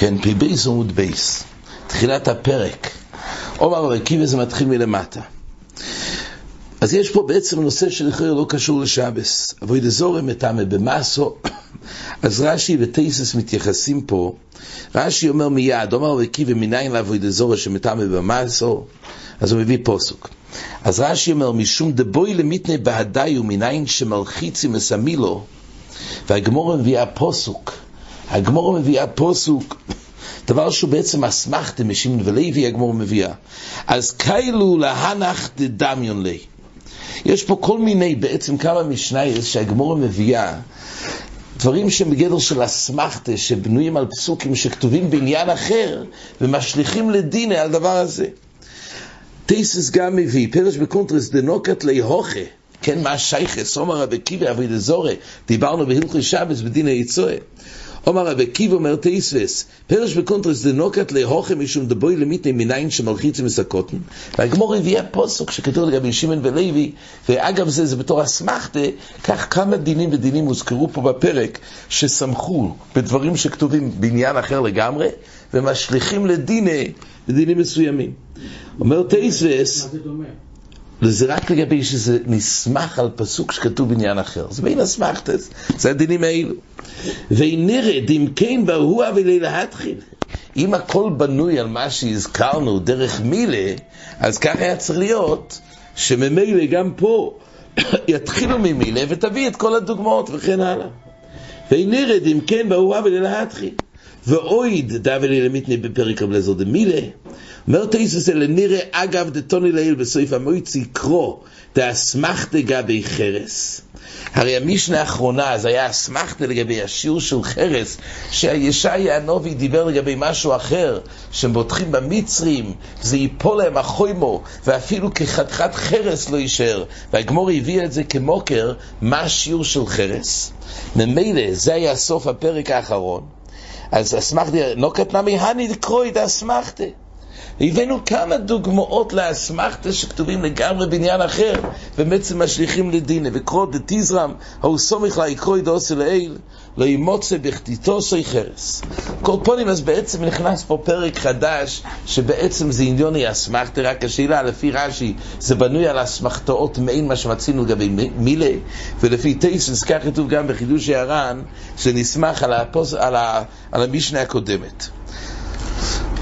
כן, פי בייס עמוד בייס, תחילת הפרק. עומר רבי עקיבא זה מתחיל מלמטה. אז יש פה בעצם נושא שלכאורה לא קשור לשבס. אבוי דזורם מטמא במאסו. אז רש"י וטייסס מתייחסים פה. רש"י אומר מיד, עומר רבי עקיבא מניין לאבוי דזורם שמטמא במאסו. אז הוא מביא פוסוק. אז רש"י אומר, משום דבוי למיתנה בהדי ומניין שמלחיצי מסמילו, והגמור מביאה פוסוק. הגמור מביאה פוסוק, דבר שהוא בעצם אסמכתה משמעון ולוי, הגמור מביאה. אז כאילו להנח דדמיון לי. יש פה כל מיני, בעצם כמה משנייס שהגמור מביאה, דברים שהם בגדר של אסמכתה, שבנויים על פסוקים שכתובים בעניין אחר, ומשליכים לדין על דבר הזה. טייסס גם מביא, פרש בקונטרס דנוקת להוכה, כן, מה שייכס, אומר רבי קיבי אבי דזורי, דיברנו בהלכי שבס בדין היצואה. אומר רבי קיבי אומר טייסס, פרש בקונטרס דנוקת להוכה משום דבוי למיתני מניין שמלחיצים מסקוטן, והגמור הביאה פוסוק שכתוב לגבי שמעון ולוי, ואגב זה, זה בתור אסמכתה, כך כמה דינים ודינים הוזכרו פה בפרק, שסמכו בדברים שכתובים בעניין אחר לגמרי, ומשליכים לדיני, לדינים מסוימים. אומר טייסס, מה זה דומה? וזה רק לגבי שזה נסמך על פסוק שכתוב בעניין אחר. זה בין אסמכתס, זה הדינים האלו. ונרד, אם כן בהוא אבי להתחיל. אם הכל בנוי על מה שהזכרנו דרך מילה, אז ככה היה צריך להיות, שממילא גם פה יתחילו ממילה ותביא את כל הדוגמאות וכן הלאה. ונרד, אם כן בהוא אבי ואויד דאבלי למיתני בפרק רב לזר דמילה. אומר תייסס אלה נראה אגב דתוני לעיל בסויף המויצי קרו דאסמכתה גבי חרס. הרי המשנה האחרונה אז היה אסמכתה לגבי השיעור של חרס שהישעיה הנובי דיבר לגבי משהו אחר שהם בוטחים במצרים זה ייפול להם החוימו ואפילו כחתיכת חרס לא יישאר והגמור הביא את זה כמוקר מה השיעור של חרס ממילא זה היה סוף הפרק האחרון אז אסמכתה, לא קטנה מהני לקרוא את האסמכתה. הבאנו כמה דוגמאות לאסמכתה שכתובים לגמרי בעניין אחר, ובעצם משליכים לדינה. וקרוא דתיזרם, ההוא סומך לה יקרוא את עושה לעיל, לא ימוצא בכתיתו סוי חרס. כל פונים, אז בעצם נכנס פה פרק חדש, שבעצם זה עניוני אסמכתה, רק השאלה, לפי רש"י, זה בנוי על אסמכתאות מעין מה שמצינו לגבי מילה, ולפי טייסס, כך כתוב גם בחידוש הערן, שנסמך על, הפוס, על, ה, על המשנה הקודמת.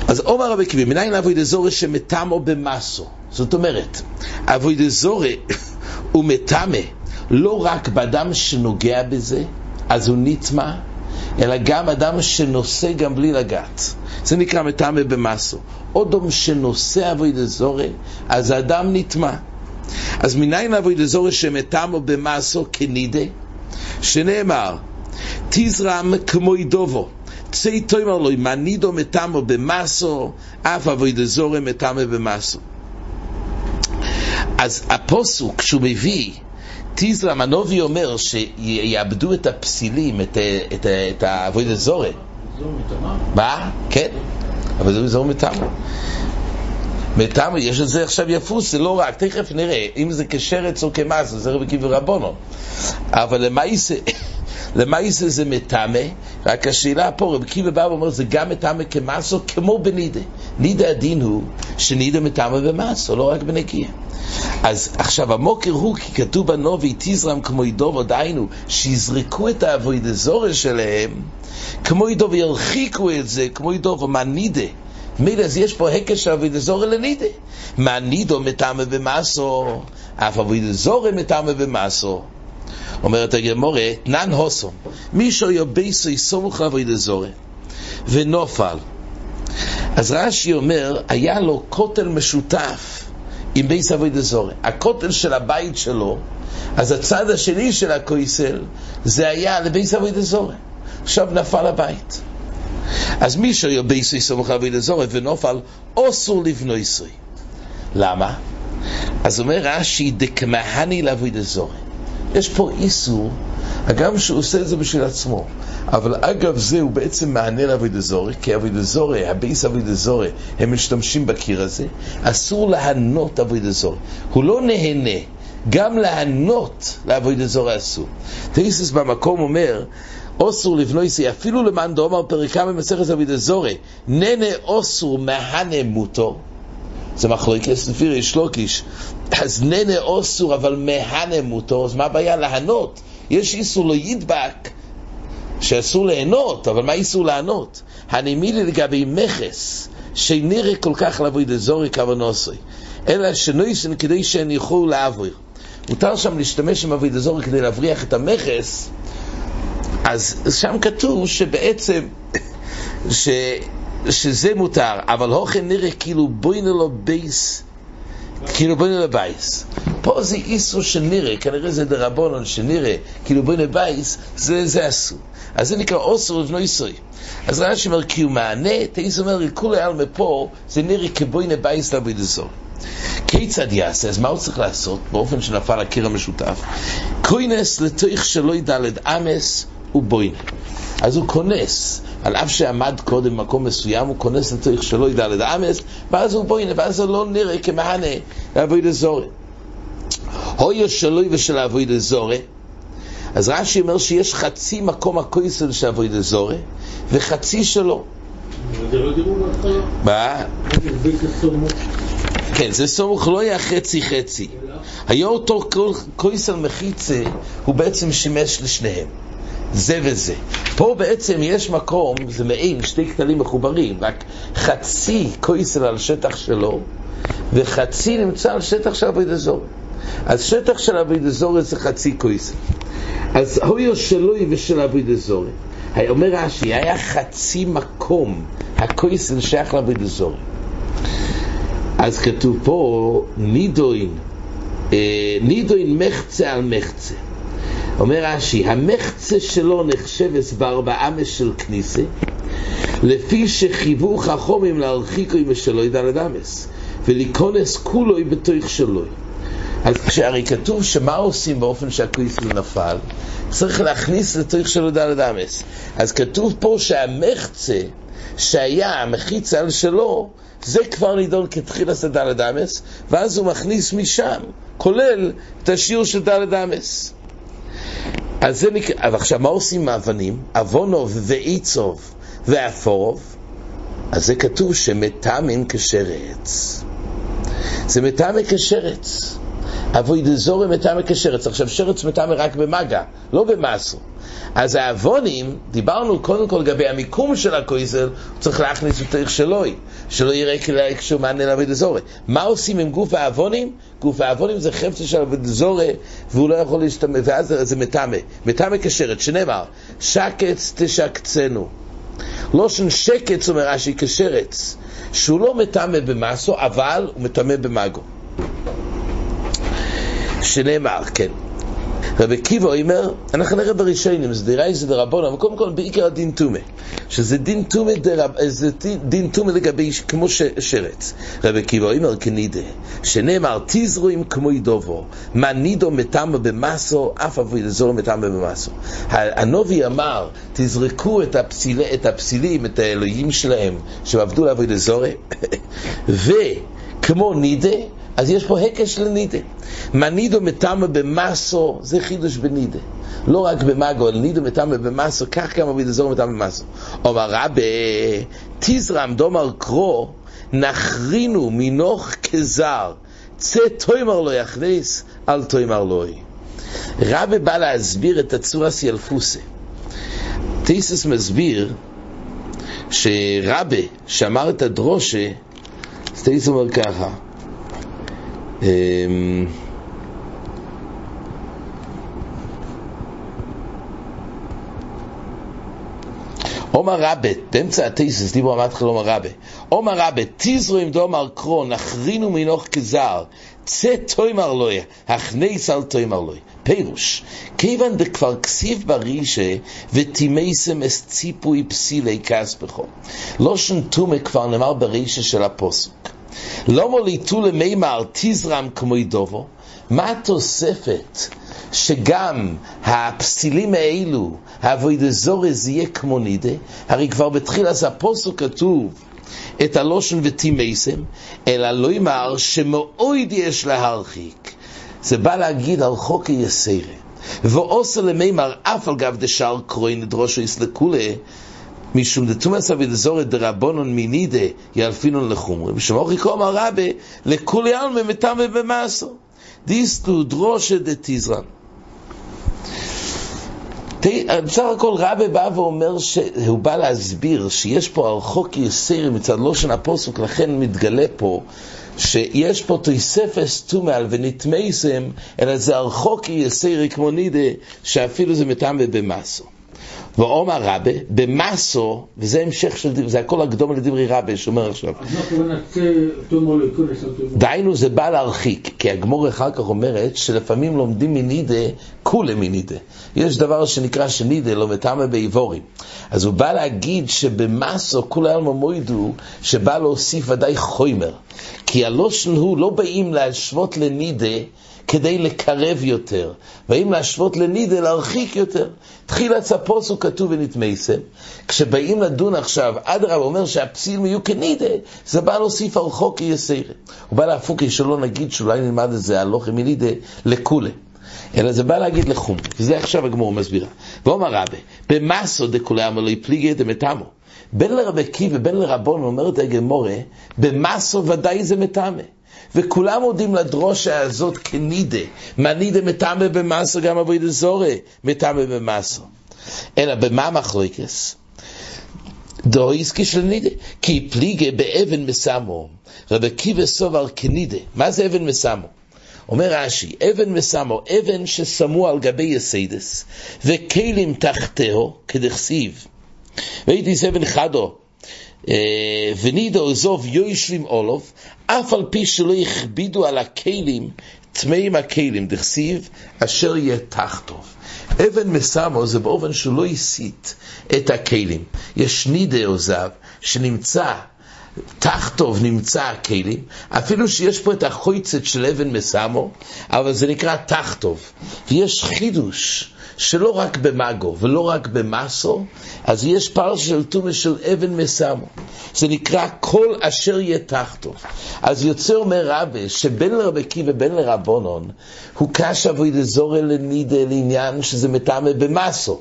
אז עומר רבי קיבי, מניין אבוי דזורי שמתמו במסו. זאת אומרת, אבוי דזורי הוא מטמא לא רק באדם שנוגע בזה, אז הוא נטמע, אלא גם אדם שנושא גם בלי לגעת. זה נקרא מטמא במסו. אודום שנושא אבוי דזורי, אז האדם נטמע. אז מניין אבוי דזורי שמתמו במסו כנידה, שנאמר, תזרם כמו ידובו. צי תאמר לו, מנידו מטמו במסו, אף אבוי דזורם מטמו במסו. אז הפוסוק שהוא מביא, תיזרם הנובי אומר שיאבדו את הפסילים, את, את, את האבוי דזורם. זו מטמא? מה? כן, אבל זה זורם מטמו. מטעם, יש את זה עכשיו יפוס, זה לא רק, תכף נראה, אם זה כשרץ או כמס, זה רבי קיבי רבונו. אבל למעשה, למעשה זה מטמא, רק השאלה פה, רבי קיבי בא ואומר, זה גם מטמא כמסו, כמו בנידה. נידה הדין הוא שנידה מטמא במסו, לא רק בנקייה. אז עכשיו המוקר הוא כי כתוב בנובי תזרם כמו ידובו, דהיינו שיזרקו את האבוידזורס שלהם כמו דוה, ירחיקו את זה כמו דוה, מה נידה? מילא אז יש פה היקש של עבודה זרה לנידה. מה נידה מטמא במשא, אף עבודה זרה מטמא במשא. אומרת הגמרא, תנן התם, מי שהיה ביתו סמוך עבודה זרה ונפל. אז רש"י אומר, היה לו כותל משותף עם בית עבודה זרה. הכותל של הבית שלו, אז הצד השני של הכותל, זה היה לבית עבודה זרה. עכשיו נפל הבית. אז מי שהיה ביתו סמוך עבודה זרה ונפל, אסור לבנותו. למה? אז אומר רש"י, דקמהני לעבודה זרה. יש פה איסור, הגם שהוא עושה את זה בשביל עצמו. אבל אגב זה הוא בעצם מהנה לעבודה זרה, כי עבודה זרה, הבית עבודה זרה, הם משתמשים בקיר הזה, אסור להנות עבודה זרה. הוא לא נהנה, גם להנות לאבוידע זורע אסור. תאיסס במקום אומר, אוסור לבנויסי, אפילו למען דומר פרקה במסכת אביד אזורי, ננה אוסור מהנה מוטו, זה מחלוקס לפי ריש לוקיש, אז ננה אוסור אבל מהנה מוטו, אז מה הבעיה לענות? יש איסור לא ידבק, שאסור ליהנות, אבל מה איסור לענות? הנמילי לגבי מכס, שנראה כל כך לבוא דזורי כוונוסוי, אלא שנויסן כדי שהן יוכלו לעבור. מותר שם להשתמש עם אבי דזורי כדי להבריח את המכס, אז שם כתוב שבעצם, ש, שזה מותר, אבל הוכן נראה כאילו בוינה לו בייס, כאילו בוינה לו בייס. פה זה איסו שנראה, כנראה זה דרבונון שנראה, כאילו בוינה בייס, זה, זה אסור. אז זה נקרא אוסר לבנו יסוי. אז רש"י אומר, כי הוא מענה, תאיס אומר, כולי על מפה, זה נראה כבוינה בייס לבית דזור. כיצד יעשה? אז מה הוא צריך לעשות? באופן שנפל הקיר המשותף. כוינס לתוך שלא ידלת אמס ובוינה. אז הוא כונס, על אף שעמד קודם במקום מסוים, הוא כונס לתוך שלא ידלת אמס, ואז הוא בוינה, ואז זה לא נראה כמהנה לעבוד אזורי. הויו שלוי ושל עבוד אזורי, אז רש"י אומר שיש חצי מקום הכויסל של עבוד אזורי, וחצי שלו. מה? כן, זה סמוך לא היה חצי חצי. היה אותו כויסל מחיצה, הוא בעצם שימש לשניהם. זה וזה. פה בעצם יש מקום, זה מעין שתי כתלים מחוברים, רק חצי כויסל על שטח שלו, וחצי נמצא על שטח של אבוי דזורי. אז שטח של אבוי דזורי זה חצי כויסל. אז הויו שלוי ושל אבוי דזורי. אומר רש"י, היה חצי מקום, הכויסל שייך לאבוי דזורי. אז כתוב פה, נידוין, אה, נידוין מחצה על מחצה. אומר רש"י, המחצה שלו נחשבס בארבעה של כניסה, לפי שחייבו חכומים להרחיקו עם שלוי דלת אמס, ולהיכנס כולוי בתוך שלוי. אז כשהרי כתוב שמה עושים באופן שהכניס נפל, צריך להכניס לתוך שלוי דלת אמס. אז כתוב פה שהמחצה שהיה המחיצה על שלו, זה כבר נידון כתחילה של דלת אמס, ואז הוא מכניס משם, כולל את השיעור של דלת אמס. אז זה נקרא, אבל עכשיו מה עושים עם האבנים? אבונוב ואיצוב ואפורוב, אז זה כתוב שמתאמן כשרץ. זה מתאמן כשרץ. אבוי דזורי מטעמי כשרץ. עכשיו שרץ מטעמי רק במגע, לא במסו. אז האבונים, דיברנו קודם כל לגבי המיקום של הכויסל, הוא צריך להכניס יותר שלוי, שלא יראה כאילו כשהוא מענה לאבוי דזורי. מה עושים עם גוף האבונים? גוף האבונים זה חפצה של אבוי דזורי, והוא לא יכול להשתמש, ואז זה מטעמי. מטעמי כשרץ, שנאמר, שקץ תשקצנו. לא שן שקץ אומר רש"י כשרץ, שהוא לא מטמא במסו, אבל הוא מטמא במאגו. שנאמר, כן. רבי קיבו אומר, אנחנו נראה בראשונים, זה דירה איזה דרבון, אבל קודם כל בעיקר הדין תומה, שזה דין תומה, דרב, דין תומה לגבי כמו ש, שרץ. רבי קיבו אומר כנידה, שנאמר תזרוים כמו ידובו, מה נידו מטמא במסו, אף אבוי לזור מטמא במסו. הנובי אמר, תזרקו את, הפסיל, את הפסילים, את האלוהים שלהם, שעבדו לעבוד לזורי, וכמו נידה, אז יש פה הקש לנידה. מה נידו מטמא במסו, זה חידוש בנידה. לא רק במאגו, אלא נידו מטמא במסו, כך גם אביד אזור מטמא במסו. אומר רבה, תזרם דומר קרו, נחרינו מנוך כזר, צא תוימר לו יכניס, אל תוימר לו. רבה בא להסביר את הצורה סיילפוסה. תיסס מסביר שרבה שאמר את הדרושה, תיסס אומר ככה, עומר רבה, באמצע הטיסס, דיבור אמרת לך עומר רבה. עומר רבה, תזרו עם דומר קרו, נחרינו מנוך כזר, צא תוימר לוי, הכניס על תוימר לוי. פירוש, כיוון דכבר כסיב ברישה ותימייסם אס ציפוי פסילי כסבכו. לא שנתומה כבר נאמר ברישה של הפוסק. לא מוליטו למימר תזרם כמו ידובו, מה התוספת שגם הפסילים האלו, האבוידזורס יהיה כמו נידה? הרי כבר בתחילת הפוסק כתוב את הלושן ותימייסם, אלא לא יאמר שמאוד יש להרחיק. זה בא להגיד על חוק היסרה. ועושה למימר אף על גב דשאר קרוי נדרושו יסלקולה משום דתומס אבי דזורי דרבונון מינידה ילפינון לחומרי ושמוכי קומר רבי לכולי עלמי מטמא במאסו דיסטו דרושה דתיזרן בסך הכל רבי בא ואומר שהוא בא להסביר שיש פה הרחוק יסיר מצד לושן הפוסק, לכן מתגלה פה שיש פה תויספס תומל ונתמייסם, אלא זה הרחוק יסיר כמו נידה, שאפילו זה מטמא במאסו. ואומר רבה, במסו, וזה המשך של זה הכל הקדום לדברי רבה שאומר עכשיו. דהיינו זה בא להרחיק, כי הגמור אחר כך אומרת שלפעמים לומדים מנידה, כולי מנידה. יש דבר שנקרא שנידה, לא מטעמה באיבורים. אז הוא בא להגיד שבמסו כולי עלמא מוידו, שבא להוסיף ודאי חוימר. כי הלושן הוא לא באים להשוות לנידה, כדי לקרב יותר, ואם להשוות לנידה, להרחיק יותר. תחילת הפוסוק כתוב ונתמייסם, כשבאים לדון עכשיו, אדרבה אומר שהפסילים יהיו כנידה, זה בא להוסיף הרחוק יסיירה. הוא בא להפוק שלא נגיד שאולי נלמד את זה הלוך מנידה לכולה. אלא זה בא להגיד לחום, וזה עכשיו הגמור מסבירה. ואומר רבי, במסו דכולי אמר לא יפליגי דמתמו. בין לרבי קי ובין לרבון אומרת הגמורה, במסו ודאי זה מטמא. וכולם מודים לדרושה הזאת כנידה. מה נידה מטמא במסו גם אבוי דזורי מטמא במסו. אלא במה מחלוקס? דאיתקש לנידה. כי פליגי באבן מסמא. רבי עקיבא סובר כנידה. מה זה אבן מסמא? אומר רש"י, אבן מסמא, אבן ששמו על גבי יתדות, וכלים תחתיהו, כדכתיב. והיתית אבן חדה, ונידה וזב יושבים עליו, אף על פי שלא יכבידו על הכלים, טמאים הכלים, דכתיב, אשר יהיה תחתיו. אבן מסמו זה באופן שהוא לא הסיט את הכלים. יש נידה עוזב שנמצא תחתוב נמצא הכלים, אפילו שיש פה את החויצת של אבן מסמו, אבל זה נקרא תחתוב. ויש חידוש שלא רק במאגו ולא רק במסו, אז יש פרש של טומא של אבן מסמו. זה נקרא כל אשר יהיה תחתו. אז יוצא אומר רבי, שבין לרבקי ובין לרבונון, הוא קש אבוי דזורי לנידה לעניין שזה מטעמה במסו.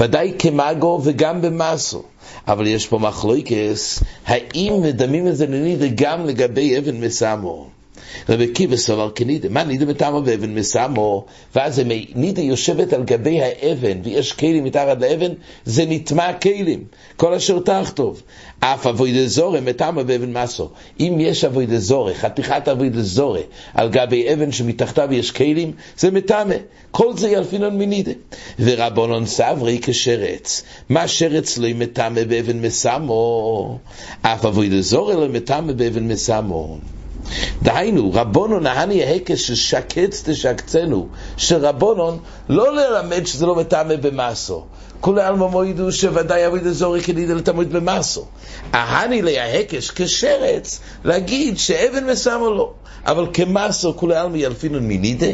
ודאי כמאגו וגם במסו. אבל יש פה מחלוקס, האם מדמים את זה לנידה גם לגבי אבן מסמו? רבי קיבא סובר כנידה, מה נידה מטעמו באבן מסמו, ואז נידה יושבת על גבי האבן, ויש כלים מתחת לאבן, זה נטמע כלים, כל אשר תחתוב. אף אבוידה זורה מטעמו באבן מסו. אם יש אבוידה זורה, חתיכת אבוידה זורה, על גבי אבן שמתחתיו יש כלים, זה מטעמה. כל זה ילפינון מנידה. ורבונון סברי כשרץ. מה שרץ לא מטעמה באבן מסמו? אף אבוידה זורה לא מטעמה באבן מסמו. דהיינו, רבונון נהני ההקס ששקץ תשקצנו, שרבונון לא ללמד שזה לא מטעמה במסו. כולי עלמא מוידו שוודאי אביד אזורי כנידה לתמוד במסו. ההני לההקש כשרץ להגיד שאבן מסמו לא. אבל כמסו כולי עלמא ילפינו מנידה,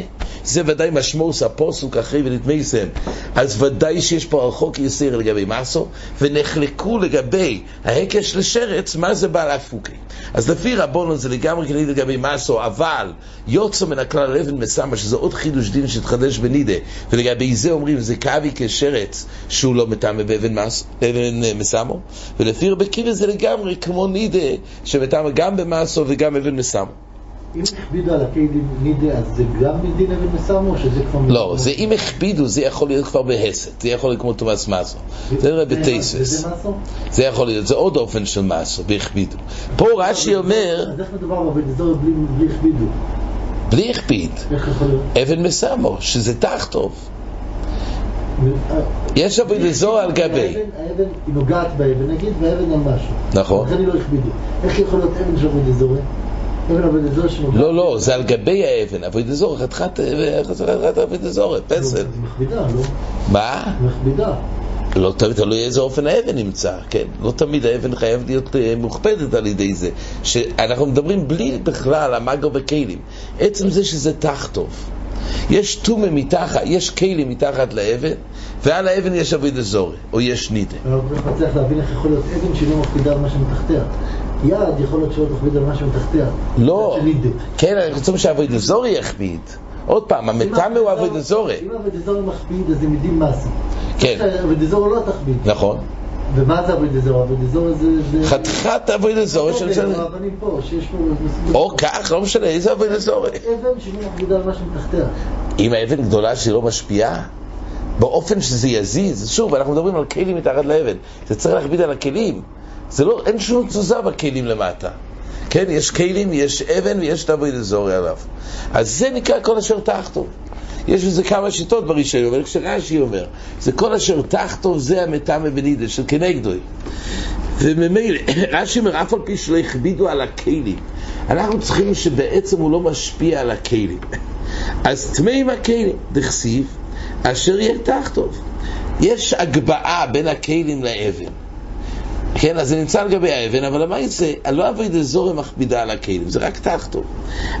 זה ודאי משמעוס הפוסוק אחרי ונתמייסם. אז ודאי שיש פה רחוק יסיר לגבי מסו, ונחלקו לגבי ההקש לשרץ, מה זה בעל הפוקי. אז לפי רבונו זה לגמרי כנידה לגבי מסו, אבל יוצא מן הכלל אבן מסמה, שזה עוד חידוש דין שהתחדש בנידה, ולגבי זה אומרים זה כאבי כשרץ, שהוא לא מטעמה באבן מס, מסמו, ולפי רבי קיבי זה לגמרי כמו נידה, שמטעמה גם במסו וגם אבן מסמו. אם הכבידו על הכלים נידה, אז זה גם מדין אבן מסמו, או שזה כבר... לא, זה אם הכבידו, זה יכול להיות כבר בהסת, זה יכול להיות כמו תומאס מסו. זה רבי טייסס. זה יכול להיות, זה עוד אופן של מסו, בהכבידו. פה רש"י אומר... אז איך מדובר אבל זה בלי הכבידו? בלי הכביד. איך יכול להיות? אבן מסמו, שזה תחתוב. יש אבוי דזור על גבי. האבן היא נוגעת באבן, נגיד, והאבן על משהו. נכון. לכן היא לא הכבידו. איך יכול להיות אבן של שנוגעת... לא, לא, זה על גבי האבן, אבוי דזור, חתיכת חתיכת אבוי דזור, פסל. היא מכבידה, לא? מה? מכבידה. לא תמיד, תלוי איזה אופן האבן נמצא, כן? לא תמיד האבן חייב להיות אה, מוכפדת על ידי זה. שאנחנו מדברים בלי בכלל המאגו וכלים. עצם זה שזה תחתוב. יש טומא מתחת, יש כלים מתחת לאבן, ועל האבן יש אביד אזורי, או יש נידה. אני לא מצליח להבין איך יכול להיות אבן שהיא לא מקפידה על מה שמתחתיה. יד יכול להיות שלא תכביד על מה שמתחתיה. לא. כן, אנחנו רוצים שאביד אזורי יכביד. עוד פעם, המטמא הוא אבוי דזורי. אם אבוי דזורי מכביד, אז הם יודעים מעשי. כן. אבוי דזורי לא תכביד. נכון. ומה זה אבוי דזורי? אבוי דזורי זה... זה- חתיכת אבוי דזורי של... אבן, האבנים פה, שיש פה... או כך, לא משנה, איזה אבוי דזורי. אבן שלא מכבידה על משהו מתחתיה. אם האבן גדולה שהיא לא משפיעה, באופן שזה יזיז, שוב, אנחנו מדברים על כלים מתחת לאבן, זה צריך להכביד על הכלים. זה לא, אין שום תזוזה בכלים למטה. כן, יש כלים, יש אבן ויש את אבוי דזורי עליו. אז זה נקרא כל אשר תחתו. יש בזה כמה שיטות ברישיון, אבל כשרש"י אומר, זה כל אשר תחתו זה המטמא בנידה של כנגדוי. וממילא, רש"י אומר, אף על פי שלא הכבידו על הכלים, אנחנו צריכים שבעצם הוא לא משפיע על הכלים. אז טמאים הכלים, דכסיב, אשר יהיה תחתוב. יש הגבהה בין הכלים לאבן. כן, אז זה נמצא על גבי האבן, אבל למה זה, לא אבוי דזורי מכבידה על הכלים, זה רק תחתו.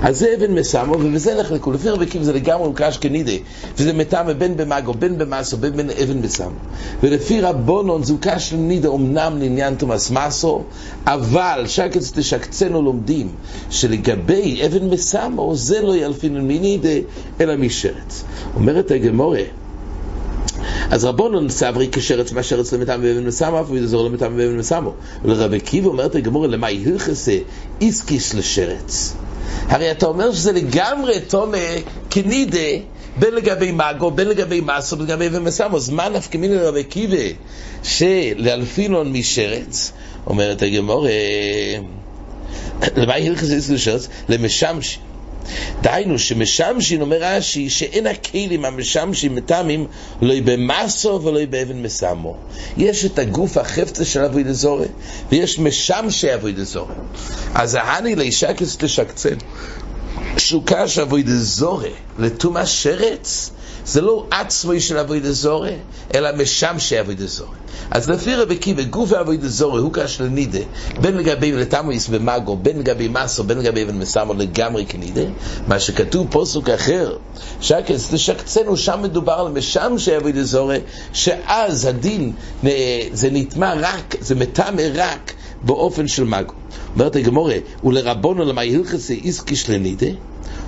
אז זה אבן מסמו, ובזה נחלקו. לפי רבי עקיבא זה לגמרי מוקש כנידה, וזה מטעם בין במאגו, בין במסו, בין בין אבן מסמו. ולפי רבונון זה הוקש לנידה אמנם לעניין תומאס מסו, אבל שקץ תשקצנו לומדים שלגבי אבן מסמו, זה לא ילפין מנידה, אלא משרץ. אומרת הגמורה, אז רבונון סברי כשרץ שרץ למטעם באבן מסמו, אף הוא יזור למטעם באבן מסמו. ולרבי עקיבא אומרת הגמורה, למה הלכסה איסקיס לשרץ? הרי אתה אומר שזה לגמרי תומה כנידה בין לגבי מאגו, בין לגבי מסו, בין לגבי אבן מסמו. אז מה נפקא מיני לרבי עקיבא שלאלפינון משרץ? אומרת הגמורה, למה הלכסה איסקיס לשרץ? למשמשי. דהיינו שמשמשין, אומר רש"י, שאין הכלים המשמשים מטעמים לא במסו ולא באבן מסמו. יש את הגוף החפצה של אבוי דזורי, ויש משמשי אבוי דזורי. אז ההני לישקס תשקצן. שוקש אבוי דזורי לטומאה שרץ, זה לא עצמוי של אבוי דזורי, אלא משמשי אבוי דזורי. אז לפי רבי עקיבא, גוף אבוי דזורי הוא קש לנידה, בין לגבי לטמויס ומאגו, בין לגבי מסו, בין לגבי אבן מסמו לגמרי כנידה, מה שכתוב פוסוק אחר, שקץ תשקצנו, שם מדובר על משמשי אבוי דזורי, שאז הדין זה נטמע רק, זה מטמא רק באופן של מאגו. אומרת הגמורה, ולרבונו למה הלכסי איסקיש לנידה?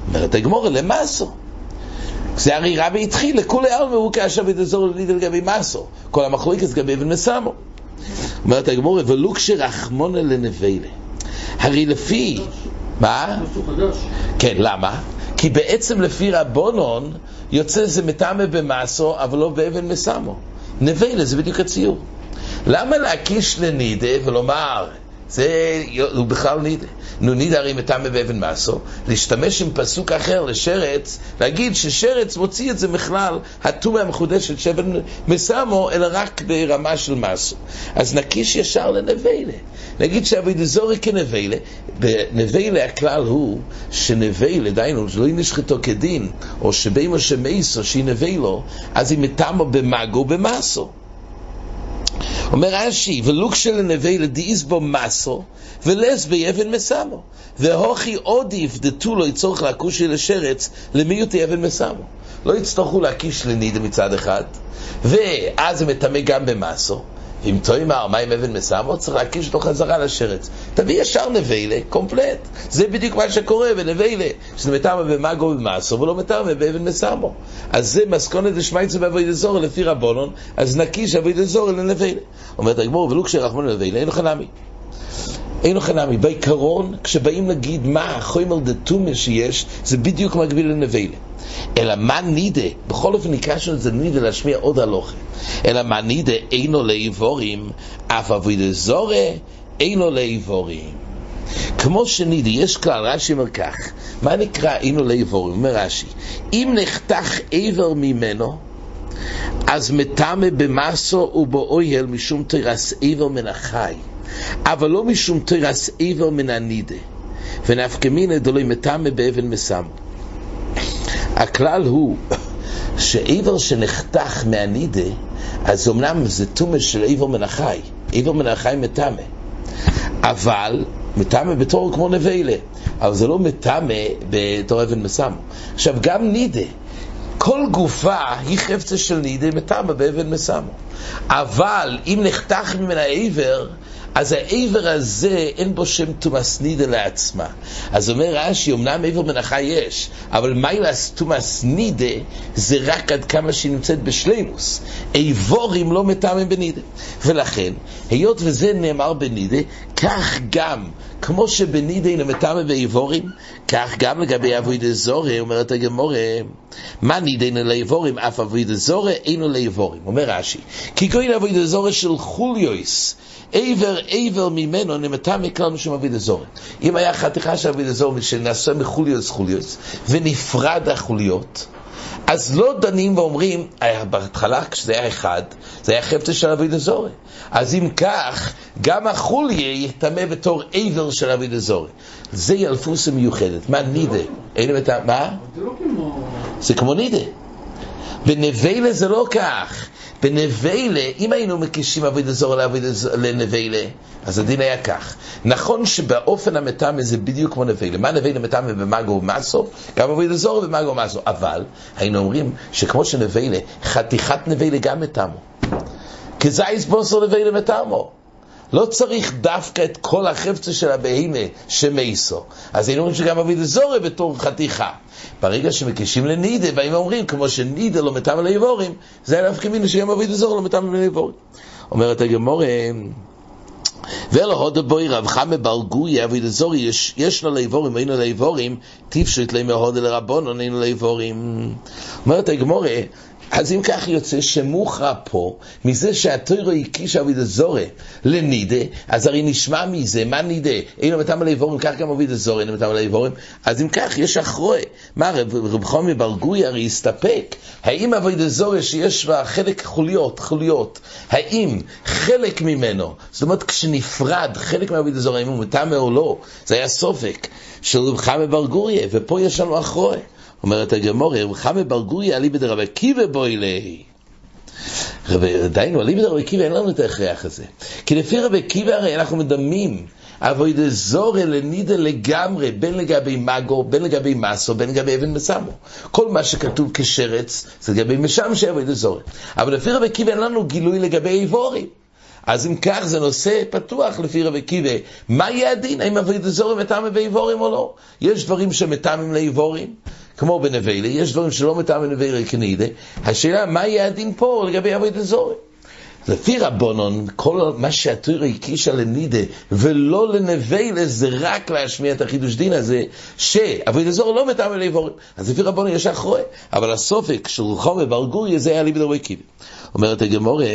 אומרת הגמורה, למסו. זה הרי רבי התחיל, לכולי עלמא הוא כאשר בדזור לנידה לגבי מסו. כל המחלוקת לגבי אבן מסמו. אומרת הגמורה, ולו כשרחמונה לנבלה. הרי לפי... מה? כן, למה? כי בעצם לפי רבונון יוצא זה מטעמה במסו, אבל לא באבן מסמו. נבלה זה בדיוק הציור. למה להקיש לנידה ולומר, זה הוא בכלל נידה. נו נידה הרי מטעמה באבן מסו, להשתמש עם פסוק אחר לשרץ, להגיד ששרץ מוציא את זה בכלל, הטומאה המחודשת שאבן מסמו, אלא רק ברמה של מסו. אז נקיש ישר לנבלה. נגיד שאבידזורי כנבלה, בנבלה הכלל הוא שנבלה, דיינו, שלא נשחטו כדין, או שבימו שמייסו, שהיא נבלו, אז היא מטעמו במאגו ובמסו. אומר רש"י, ולוק של הנבלה דאיז בו מסו, ולס באבן מסמו. והוכי עודיף לא יצורך להקושי לשרץ, למיעוטי אבן מסמו. לא יצטרכו להקיש לנידה מצד אחד, ואז זה מטמא גם במסו. אם תאמר, מה עם אבן מסמו? צריך להקיש אותו חזרה לשרץ. תביא ישר נבלה, קומפלט. זה בדיוק מה שקורה בנבלה, שזה מטמא במאגו ובמסו, ולא מטמא באבן מסמו. אז זה מסכונת דשמייצה באבוי דזורי לפי רבונון, אז נקיש אבוי דזורי לנבלה. אומרת הגמור, ולו כשרחמון לנבלה, אין לך נמי. אין לך נמי. בעיקרון, כשבאים להגיד מה החומר דתומה שיש, זה בדיוק מקביל לנבלה. אלא מה נידה, בכל אופן נקרא של זה נידה להשמיע עוד הלוכה. אלא מה נידה אינו לאיבורים, אף אבוי דזורי אינו לאיבורים. כמו שנידה, יש כלל, רש"י אומר כך, מה נקרא אינו לאיבורים? אומר רש"י, אם נחתך איבר ממנו, אז מטמא במסו ובאוהל משום תרס איבר מן החי, אבל לא משום תרס איבר מן הנידה, ונפקא מינא דלוי מטמא באבן מסמו. הכלל הוא שאיבר שנחתך מהנידה, אז אמנם זה טומא של איבר מן החי, איבר מן החי מטמא, אבל מטמא בתור כמו נבלה, אבל זה לא מטמא בתור אבן מסמו. עכשיו גם נידה, כל גופה היא חפצה של נידה מטמא באבן מסמו. אבל אם נחתך ממנה איבר, אז העבר הזה, אין בו שם תומאס נידה לעצמה. אז אומר רש"י, אמנם עבר מנחה יש, אבל מיילס תומאס נידה זה רק עד כמה שהיא נמצאת בשלימוס. עבורים לא מטעמים בנידה. ולכן, היות וזה נאמר בנידה, כך גם, כמו שבנידה אינו מטעמים בעבורים, כך גם לגבי אבוידה זורה, אומרת הגמורה, מה נידה אינו לעבורים, אף אבוידה זורה אינו לעבורים. אומר רש"י, כי כהן אבוידה זורה של חוליוס, עבר עבר ממנו נמתה מכלל משום אביד אזורי. אם היה חתיכה של אביד אזורי שנעשה מחוליוס חוליוס ונפרד החוליות, אז לא דנים ואומרים, בהתחלה כשזה היה אחד, זה היה חפצה של אביד אזורי. אז אם כך, גם החוליה יטמא בתור עבר של אביד אזורי. זה ילפוסה מיוחדת. מה נידה? אין את ה... מה? זה לא כמו... זה כמו נידה. בנבלה זה לא כך. בנבלה, אם היינו מקישים אביד אזור לנבלה, אז הדין היה כך. נכון שבאופן המטמא זה בדיוק כמו נבלה. מה נבלה מטמא במאגו ומאסו? גם אביד אזור ובמאגו ומאסו. אבל היינו אומרים שכמו שנבלה, חתיכת נבלה גם מטמא. כזייס בוסר נבלה מטמא. לא צריך דווקא את כל החפצה של הבהימה שמייסו. אז היינו אומרים שגם אביד אזורי בתור חתיכה. ברגע שמקישים לנידה, באים ואומרים, כמו שנידה לא מטעם ליבורים, זה היה נפקא מינה שגם אביד אזור לא מטעם ליבורים. אומרת הגמורה, ולא הודו בוי רב חמא בר גוי אביד אזורי יש, יש לו ליבורים ואין לו ליבורים טיפשוט לי מהודו לרבון אין לו ליבורים אומרת הגמורה אז אם כך יוצא שמוכרע פה, מזה שהטוירו הקיש אביד הזורה לנידה, אז הרי נשמע מזה, מה נידה? אינו מתם על איבורים, כך גם אביד הזורה אינו מתם על איבורים. אז אם כך, יש אחרוי. מה, רב, רב חומי בר גוי הרי הסתפק. האם אביד הזורה שיש בה חלק חוליות, חוליות, האם חלק ממנו, זאת אומרת כשנפרד חלק מאביד הזורה, אם הוא מתם או לא, זה היה סופק של רב חמי בר גוי, ופה יש לנו אחרוי. אומרת הגמורה, חמא בר גוריה אליבא דרבי עקיבא בוילי. דיינו, אליבא דרבי עקיבא אין לנו את ההכרח הזה. כי לפי רבי עקיבא הרי אנחנו מדמים אבוידא זורא לנידא לגמרי, בין לגבי מגו, בין לגבי מסו, בין לגבי אבן מסמו. כל מה שכתוב כשרץ, זה לגבי משם שאבוידא זורא. אבל לפי רבי עקיבא אין לנו גילוי לגבי איבורים. אז אם כך זה נושא פתוח לפי רבי עקיבא. מה יהיה הדין? האם אבוידא זורא מטעמי באיבורים או לא? יש דברים שמטעמים לאיבורים, כמו בנבלה, יש דברים שלא מטעם בנבלה כנידה, השאלה מה יהיה הדין פה לגבי עבודת זורי. לפי רבונון, כל מה שהתורה הקישה לנידה ולא לנבלה זה רק להשמיע את החידוש דין הזה שעבודת זורי לא מטעם אליבורים. אז לפי רבונון יש אחרוה, אבל הסופק של רחוב ובר זה היה ליבד קיבי. אומרת הגמורה,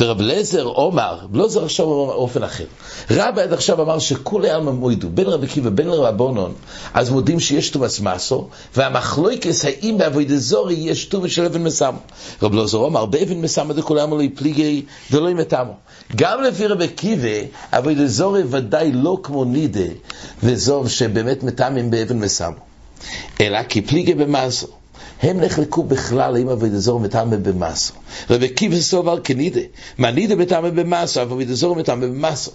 ורב לזר אומר, לא זה עכשיו באופן אחר. רבי עד עכשיו אמר שכולי עלמא מוידו, בין רבי קיבא, בין רבונון, אז מודים שיש תומס מסו, והמחלויקס האם בעבודת זורי יש תומס של אבן מסמו. רב לזר אומר, באבן מסמו דכולי עלמא לא יפליגי ולא ימתמו. גם לפי רבי קיבא, עבודת זורי ודאי לא כמו נידה, וזוב שבאמת מטעמים באבן מסמו. אלא כי פליגי במסו. הם נחלקו בכלל אם אבי דזור מטעמה במסו. רבי קיבא סובר כנידה, מה נידה מטעמה במסו, אבי דזור מטעמה במסו.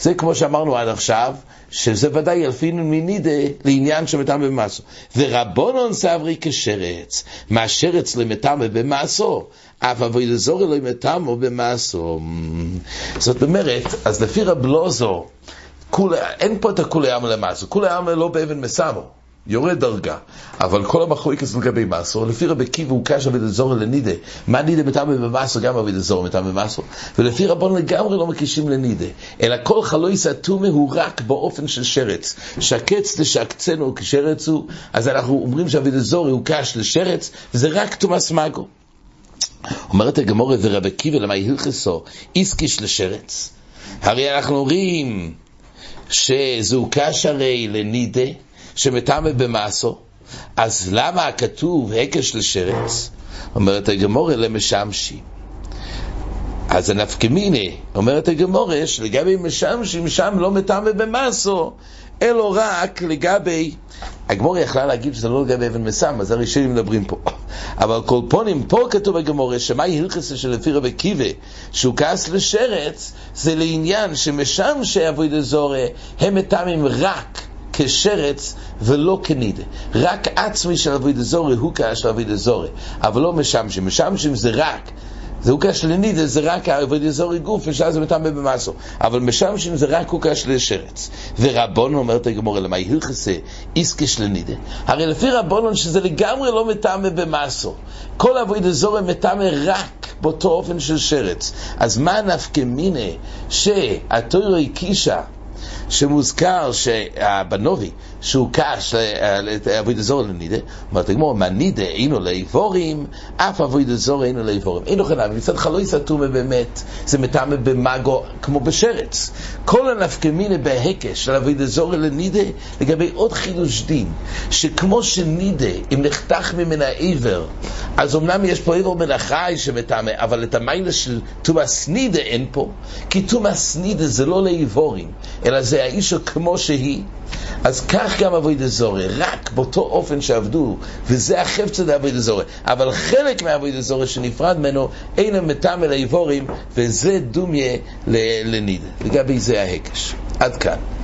זה כמו שאמרנו עד עכשיו, שזה ודאי ילפינו מנידה לעניין שמטעמה במסו. ורבונון סברי כשרץ, מה שרץ למטעמה במסו, אף אבי דזור לא מטעמו במסו. זאת אומרת, אז לפי רב לוזו, אין פה את הכולי עמא למסו, כולי עמא לא באבן מסמו. יורד דרגה. אבל כל המחלוקת לגבי מסו, לפי רבי קיבא הוא קש אבי דזור לנידה. מה נידה מטעמי במסו? גם אבי דזור מטעמי במסו. ולפי רבון לגמרי לא מקישים לנידה. אלא כל חלוי סתומה הוא רק באופן של שרץ. שקץ לשקצנו כשרץ הוא, אז אנחנו אומרים שאבי דזור הוא קש לשרץ, וזה רק תומאס מגו. אומרת הגמורה ורבי קיבא למה הלכסו איסקיש לשרץ. הרי אנחנו אומרים שזהו קש הרי לנידה. שמטמא במאסו, אז למה כתוב הקש לשרץ? אומרת הגמורה למשמשי. אז הנפקמיני, אומרת הגמורה, שלגבי משמשים שם לא מטמא במאסו, אלא רק לגבי... הגמורה יכלה להגיד שזה לא לגבי אבן מסם, אז הראשונים מדברים פה. אבל כל פונים, פה כתוב בגמורה, שמאי הלכסה שלפי רבי קיבה, שהוא כעס לשרץ, זה לעניין שמשם שעבוד אזורי, הם מטעמים רק כשרץ ולא כנידה. רק עצמי של אביד אזורי הוא כאש של אביד אזורי, אבל לא משמשים. משמשים זה רק זה הוקש לנידה, זה רק העבוד אזורי גוף, ושאז זה מטמא במסו. אבל משמשים זה רק הוקש לשרץ. ורבון אומרת הגמור, למה הלכסה איסקש לנידה? הרי לפי רבונון שזה לגמרי לא מטמא במסו. כל עבוד אזורי מטמא רק באותו אופן של שרץ. אז מה נפקא מיני שהתוירו הקישה שמוזכר שבנובי, שהוא קש לאבוידע זור לנידה, אומרת הגמור, נידה אינו לאיבורים, אף אבוידע זור אינו לאיבורים. אינו חנב, מצד חלוי סתומה באמת, זה מטעמה במאגו כמו בשרץ. כל הנפקמינה בהקש של אבוידע זור לנידה, לגבי עוד חידוש דין, שכמו שנידה, אם נחתך ממנה עיוור, אז אמנם יש פה עיוור מן החי שמטעמה, אבל את המיילה של תומאס נידה אין פה, כי תומאס נידה זה לא לאיבורים, אלא זה האיש כמו שהיא, אז כך גם אבוי דזורי, רק באותו אופן שעבדו, וזה החפצה דאבוי דזורי. אבל חלק מאבוי דזורי שנפרד ממנו, אין הם מטעם אל האיבורים, וזה דומיה לנידה. לגבי זה ההקש. עד כאן.